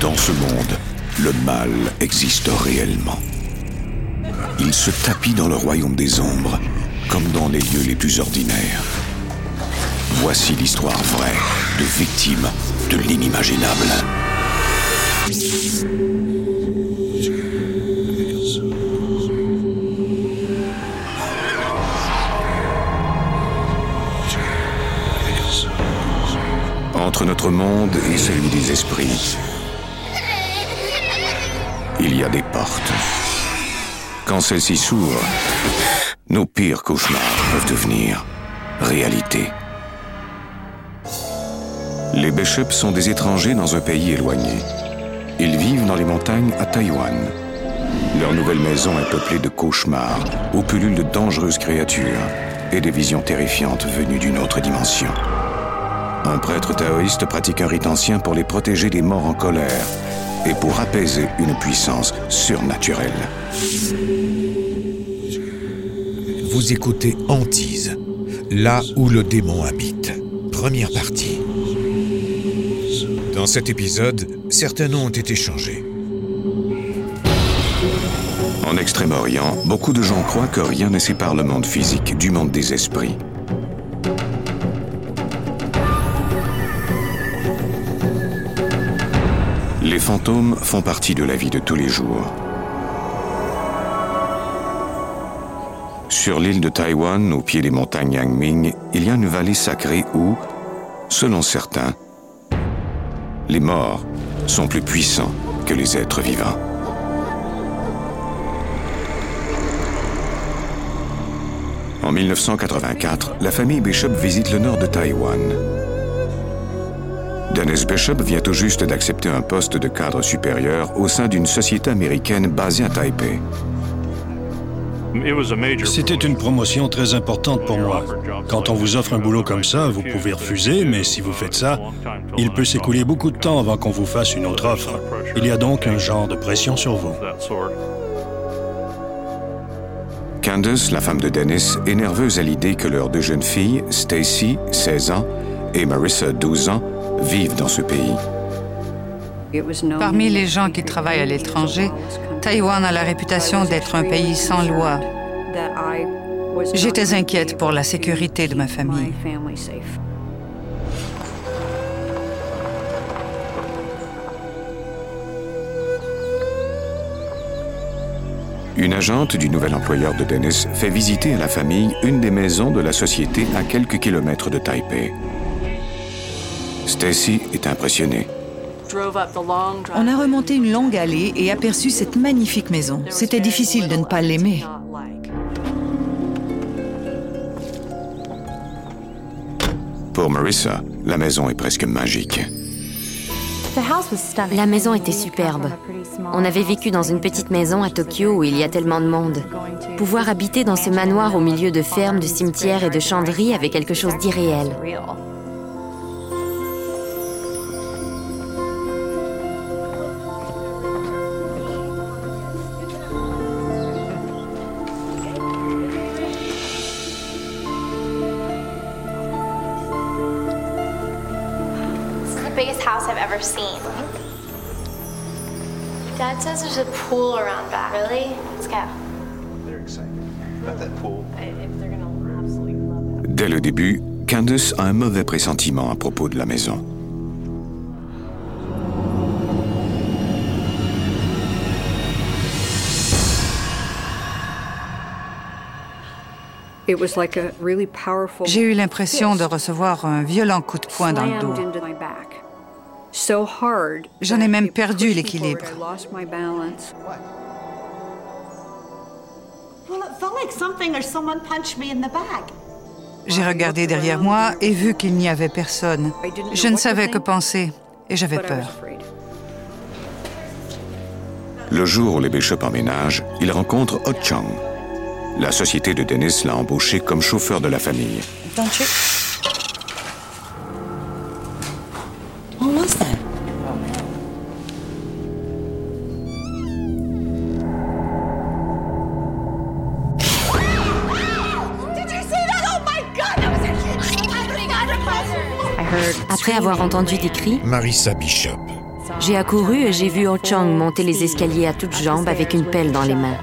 Dans ce monde, le mal existe réellement. Il se tapit dans le royaume des ombres, comme dans les lieux les plus ordinaires. Voici l'histoire vraie de victimes de l'inimaginable. Notre monde et celui des esprits, il y a des portes. Quand celles-ci s'ouvrent, nos pires cauchemars peuvent devenir réalité. Les Bishops sont des étrangers dans un pays éloigné. Ils vivent dans les montagnes à Taïwan. Leur nouvelle maison est peuplée de cauchemars, où pullulent de dangereuses créatures et des visions terrifiantes venues d'une autre dimension. Un prêtre taoïste pratique un rite ancien pour les protéger des morts en colère et pour apaiser une puissance surnaturelle. Vous écoutez Antise, là où le démon habite. Première partie. Dans cet épisode, certains noms ont été changés. En Extrême-Orient, beaucoup de gens croient que rien ne sépare le monde physique du monde des esprits. Fantômes font partie de la vie de tous les jours. Sur l'île de Taïwan, au pied des montagnes Yangming, il y a une vallée sacrée où, selon certains, les morts sont plus puissants que les êtres vivants. En 1984, la famille Bishop visite le nord de Taïwan. Dennis Bishop vient tout juste d'accepter un poste de cadre supérieur au sein d'une société américaine basée à Taipei. C'était une promotion très importante pour moi. Quand on vous offre un boulot comme ça, vous pouvez refuser, mais si vous faites ça, il peut s'écouler beaucoup de temps avant qu'on vous fasse une autre offre. Il y a donc un genre de pression sur vous. Candace, la femme de Dennis, est nerveuse à l'idée que leurs deux jeunes filles, Stacy, 16 ans, et Marissa, 12 ans, vivent dans ce pays. Parmi les gens qui travaillent à l'étranger, Taïwan a la réputation d'être un pays sans loi. J'étais inquiète pour la sécurité de ma famille. Une agente du nouvel employeur de Dennis fait visiter à la famille une des maisons de la société à quelques kilomètres de Taipei. Stacy est impressionnée. On a remonté une longue allée et aperçu cette magnifique maison. C'était difficile de ne pas l'aimer. Pour Marissa, la maison est presque magique. La maison était superbe. On avait vécu dans une petite maison à Tokyo où il y a tellement de monde. Pouvoir habiter dans ce manoir au milieu de fermes, de cimetières et de chanderies avait quelque chose d'irréel. Biggest house I've ever seen. Dad says there's a pool around back. Really? Let's go. Dès le début, Candace a un mauvais pressentiment à propos de la maison. J'ai eu l'impression de recevoir un violent coup de poing dans le dos. J'en ai même perdu l'équilibre. J'ai regardé derrière moi et vu qu'il n'y avait personne. Je ne savais que penser et j'avais peur. Le jour où les Bishops emménagent, ils rencontrent Ho Chang. La société de Dennis l'a embauché comme chauffeur de la famille. Avoir entendu des cris, Marissa Bishop, J'ai accouru et j'ai vu Ho Chang monter les escaliers à toutes jambes avec une pelle dans les mains.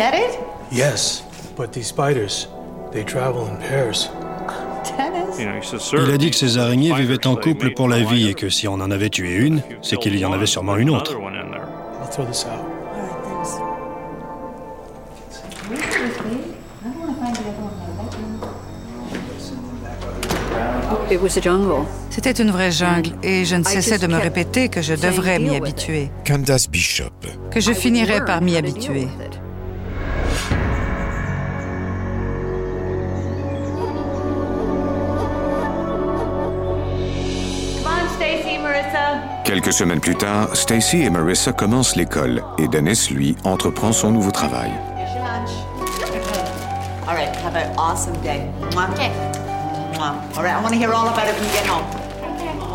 Get it? Yes, but these spiders, they travel in pairs. Il a dit que ces araignées vivaient en couple pour la vie et que si on en avait tué une, c'est qu'il y en avait sûrement une autre. C'était une vraie jungle et je ne cessais de me répéter que je devrais m'y habituer, Candace Bishop. que je finirais par m'y habituer. Quelques semaines plus tard, Stacy et Marissa commencent l'école et Dennis, lui, entreprend son nouveau travail. All right, have an awesome day. Okay. All right, I want to hear all about it when you get home.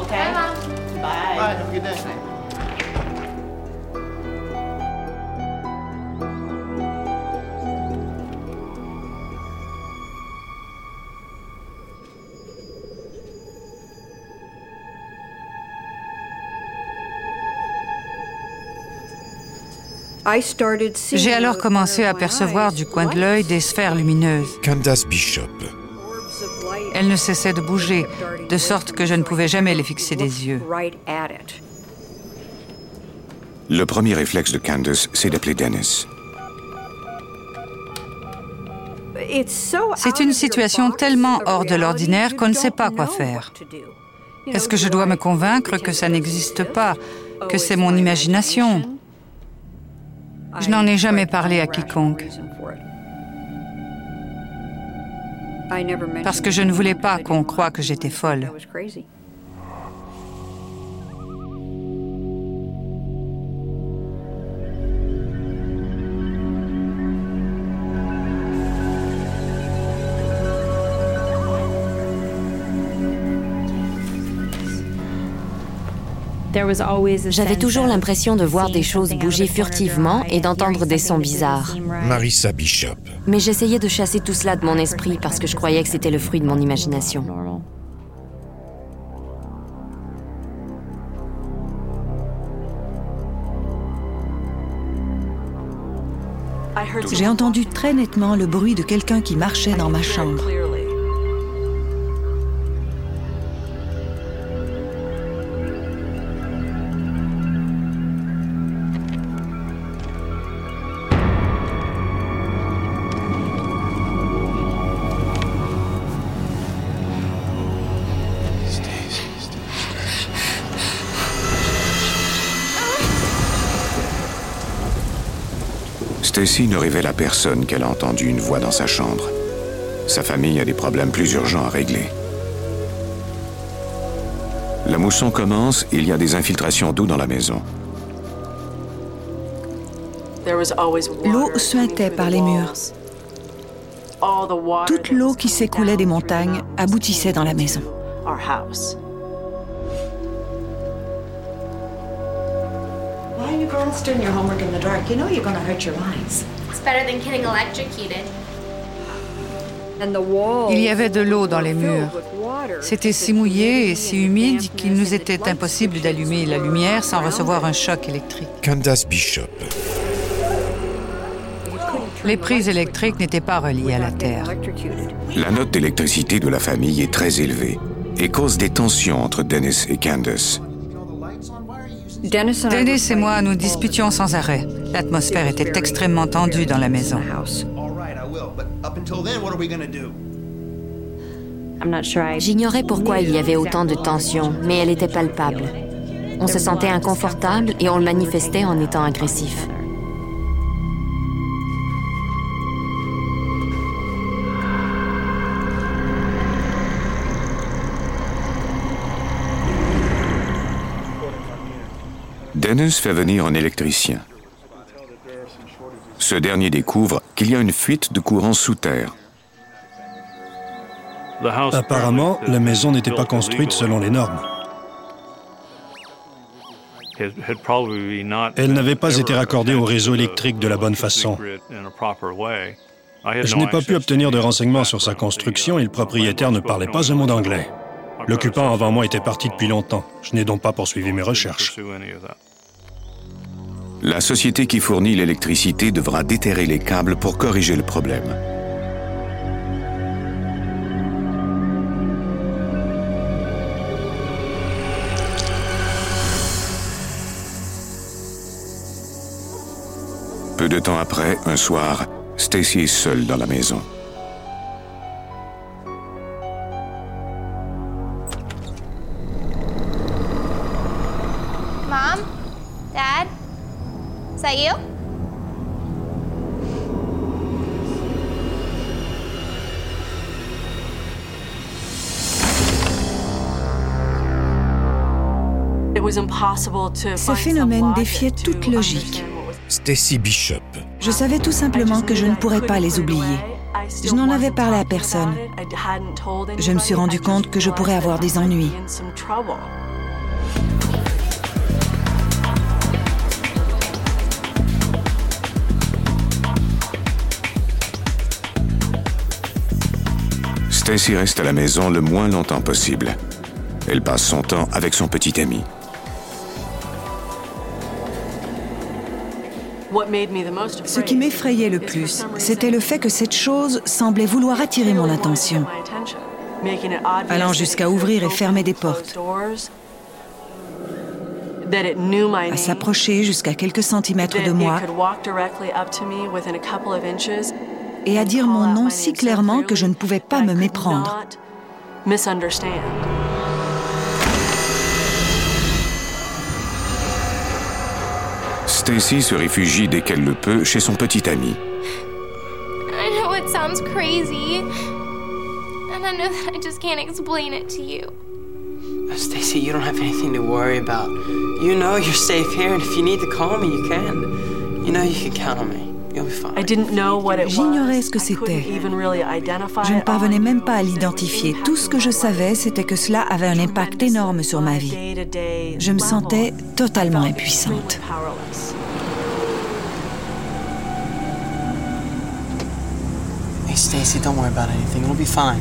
Okay. Bye, Mom. Bye. Have a good day. J'ai alors commencé à percevoir du coin de l'œil des sphères lumineuses. Candace Bishop. Elles ne cessaient de bouger, de sorte que je ne pouvais jamais les fixer des yeux. Le premier réflexe de Candace, c'est d'appeler Dennis. C'est une situation tellement hors de l'ordinaire qu'on ne sait pas quoi faire. Est-ce que je dois me convaincre que ça n'existe pas, que c'est mon imagination? Je n'en ai jamais parlé à quiconque. Parce que je ne voulais pas qu'on croie que j'étais folle. J'avais toujours l'impression de voir des choses bouger furtivement et d'entendre des sons bizarres. Marissa Bishop. Mais j'essayais de chasser tout cela de mon esprit parce que je croyais que c'était le fruit de mon imagination. J'ai entendu très nettement le bruit de quelqu'un qui marchait dans ma chambre. Stacy ne révèle à personne qu'elle a entendu une voix dans sa chambre. Sa famille a des problèmes plus urgents à régler. La mousson commence et il y a des infiltrations d'eau dans la maison. L'eau suintait par les murs. Toute l'eau qui s'écoulait des montagnes aboutissait dans la maison. Why are you girls doing your homework in the dark? You know you're going to hurt your eyes. It's better than getting electrocuted. Il y avait de l'eau dans les murs. C'était si mouillé et si humide qu'il nous était impossible d'allumer la lumière sans recevoir un choc électrique. Candace Bishop. Les prises électriques n'étaient pas reliées à la Terre. La note d'électricité de la famille est très élevée et cause des tensions entre Dennis et Candace. Dennis et moi nous disputions sans arrêt. L'atmosphère était extrêmement tendue dans la maison. J'ignorais pourquoi il y avait autant de tension, mais elle était palpable. On se sentait inconfortable et on le manifestait en étant agressif. Dennis fait venir un électricien. Ce dernier découvre qu'il y a une fuite de courant sous terre. Apparemment, la maison n'était pas construite selon les normes. Elle n'avait pas été raccordée au réseau électrique de la bonne façon. Je n'ai pas pu obtenir de renseignements sur sa construction et le propriétaire ne parlait pas un mot d'anglais. L'occupant avant moi était parti depuis longtemps. Je n'ai donc pas poursuivi mes recherches. La société qui fournit l'électricité devra déterrer les câbles pour corriger le problème. Peu de temps après, un soir, Stacy est seule dans la maison. Ce phénomène défiait toute logique. Stacy Bishop. Je savais tout simplement que je ne pourrais pas les oublier. Je n'en avais parlé à personne. Je me suis rendu compte que je pourrais avoir des ennuis. Stacy reste à la maison le moins longtemps possible. Elle passe son temps avec son petit ami. Ce qui m'effrayait le plus, c'était le fait que cette chose semblait vouloir attirer mon attention, allant jusqu'à ouvrir et fermer des portes, à s'approcher jusqu'à quelques centimètres de moi et à dire mon nom si clairement que je ne pouvais pas me méprendre. Stacy se réfugie dès qu'elle le peut chez son petit ami. I know it sounds crazy. And I know that I just can't explain it to you. Stacy, you don't have anything to worry about. You know you're safe here, and if you need to call me, you can. You know you can count on me. J'ignorais ce que c'était. Je ne parvenais même pas à l'identifier. Tout ce que je savais, c'était que cela avait un impact énorme sur ma vie. Je me sentais totalement impuissante. Hey, Stacy, don't worry about anything. It'll be fine.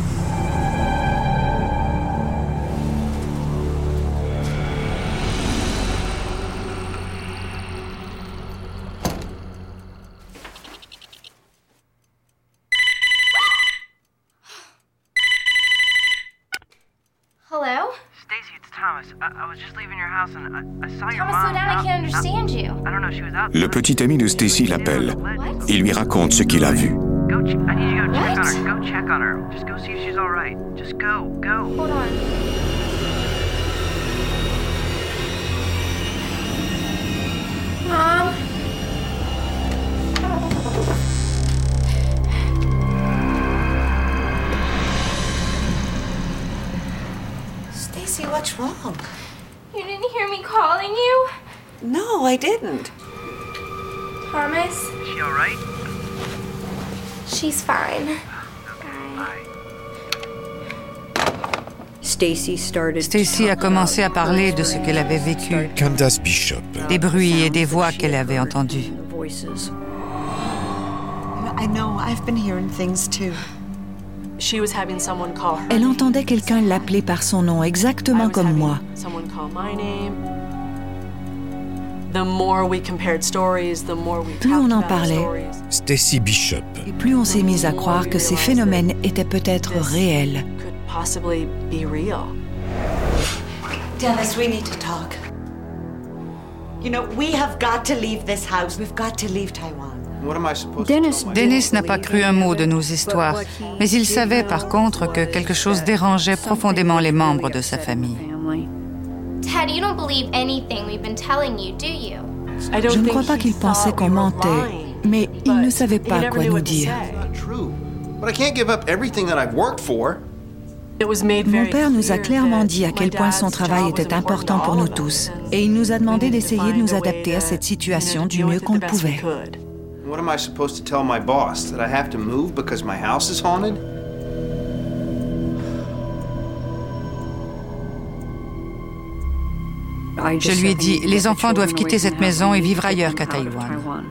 Le petit ami de Stacy l'appelle. Il lui raconte ce qu'il a vu. Go. Ch- I need you to go check on What? her. Go check on her. Just go see if she's all right. Just go. Go. Hold on. Mom? Stacy, what's wrong? You didn't hear me calling you? No, I didn't. Is she all right? She's fine. Stacy a commencé à parler de ce qu'elle avait vécu, Candace Bishop. des bruits et des voix qu'elle avait entendus. I know, I've been hearing things too. Elle entendait quelqu'un l'appeler par son nom, exactement comme moi. Plus on en parlait, Stacy Bishop. et plus on s'est mis à croire que ces phénomènes étaient peut-être réels. Dennis, we need to talk. You know, we have got to leave this house. We've got to leave Taiwan. What am I supposed to do? Dennis n'a pas cru un mot de nos histoires, mais il savait par contre que quelque chose dérangeait profondément les membres de sa famille. Dad, you don't believe anything we've been telling you, do you? Je ne crois pas qu'il pensait qu'on mentait, mais il ne savait pas quoi nous dire. Not true. But I can't give up everything that I've worked for. Mon père nous a clairement dit à quel point son travail était important pour nous tous, et il nous a demandé d'essayer de nous adapter à cette situation du mieux qu'on pouvait. What am I supposed to tell my boss? That I have to move because my house is haunted? Je lui ai dit, les enfants doivent quitter cette maison et vivre ailleurs qu'à Taïwan.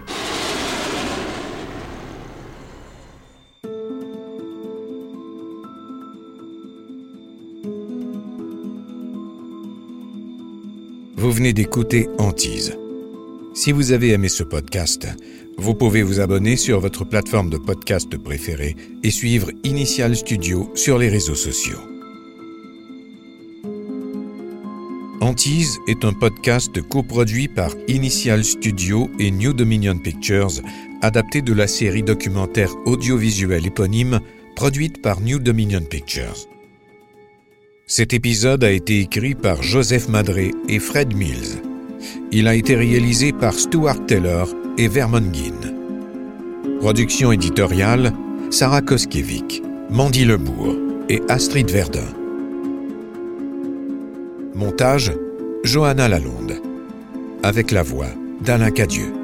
Vous venez d'écouter Antise. Si vous avez aimé ce podcast, vous pouvez vous abonner sur votre plateforme de podcast préférée et suivre Initial Studio sur les réseaux sociaux. Antise est un podcast coproduit par Initial Studio et New Dominion Pictures, adapté de la série documentaire audiovisuelle éponyme produite par New Dominion Pictures. Cet épisode a été écrit par Joseph Madré et Fred Mills. Il a été réalisé par Stuart Taylor et Vermon Guin. Production éditoriale Sarah Koskiewicz, Mandy Lebourg et Astrid Verdun. Montage Johanna Lalonde. Avec la voix d'Alain Cadieux.